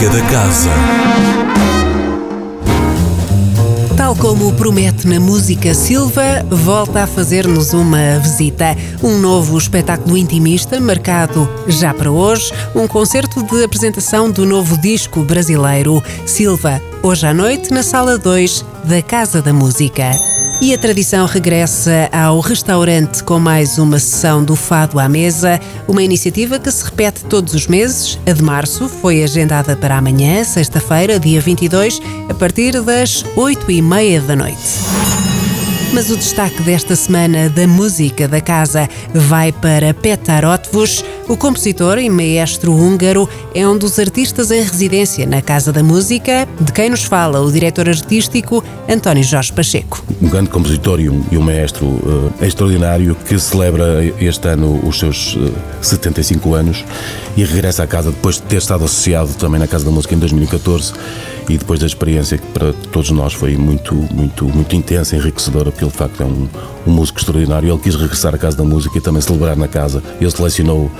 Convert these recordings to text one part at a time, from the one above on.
música da casa. Tal como promete na música Silva, volta a fazer-nos uma visita. Um novo espetáculo intimista marcado já para hoje, um concerto de apresentação do novo disco brasileiro Silva, hoje à noite na Sala 2 da Casa da Música. E a tradição regressa ao restaurante com mais uma sessão do Fado à Mesa, uma iniciativa que se repete todos os meses. A de março foi agendada para amanhã, sexta-feira, dia 22, a partir das 8 e meia da noite. Mas o destaque desta semana da música da casa vai para Petar Otvus. O compositor e maestro húngaro é um dos artistas em residência na Casa da Música, de quem nos fala o diretor artístico António Jorge Pacheco. Um grande compositor e um, e um maestro uh, extraordinário que celebra este ano os seus uh, 75 anos e regressa à casa depois de ter estado associado também na Casa da Música em 2014 e depois da experiência que para todos nós foi muito, muito, muito intensa, enriquecedora, porque ele de facto é um, um músico extraordinário. Ele quis regressar à Casa da Música e também celebrar na casa. Ele selecionou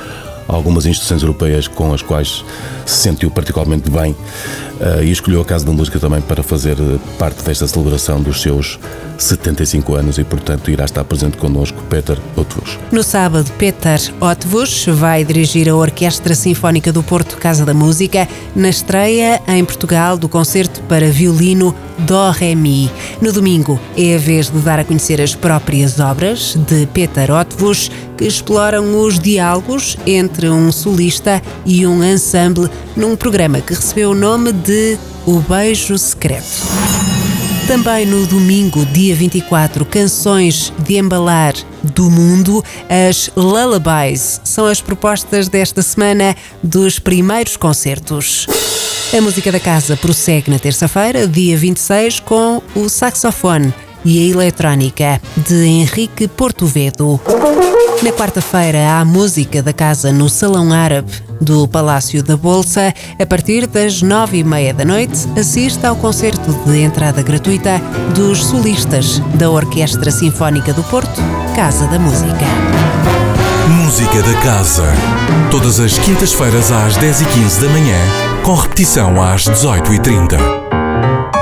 algumas instituições europeias com as quais se sentiu particularmente bem uh, e escolheu a Casa da Música também para fazer eh, parte desta celebração dos seus 75 anos e, portanto, irá estar presente connosco Peter Otvus. No sábado, Peter Otvus vai dirigir a Orquestra Sinfónica do Porto Casa da Música na estreia em Portugal do concerto para violino Dó Ré Mi. No domingo é a vez de dar a conhecer as próprias obras de Peter Otvus que exploram os diálogos entre um solista e um ensemble num programa que recebeu o nome de O Beijo Secreto. Também no domingo, dia 24, canções de embalar do mundo, as Lullabies são as propostas desta semana dos primeiros concertos. A música da casa prossegue na terça-feira, dia 26, com o saxofone e a eletrónica de Henrique Portovedo. Na quarta-feira há música da casa no Salão Árabe do Palácio da Bolsa. A partir das nove e meia da noite, assista ao concerto de entrada gratuita dos solistas da Orquestra Sinfónica do Porto, Casa da Música. Música da casa. Todas as quintas-feiras às 10h15 da manhã, com repetição às 18h30.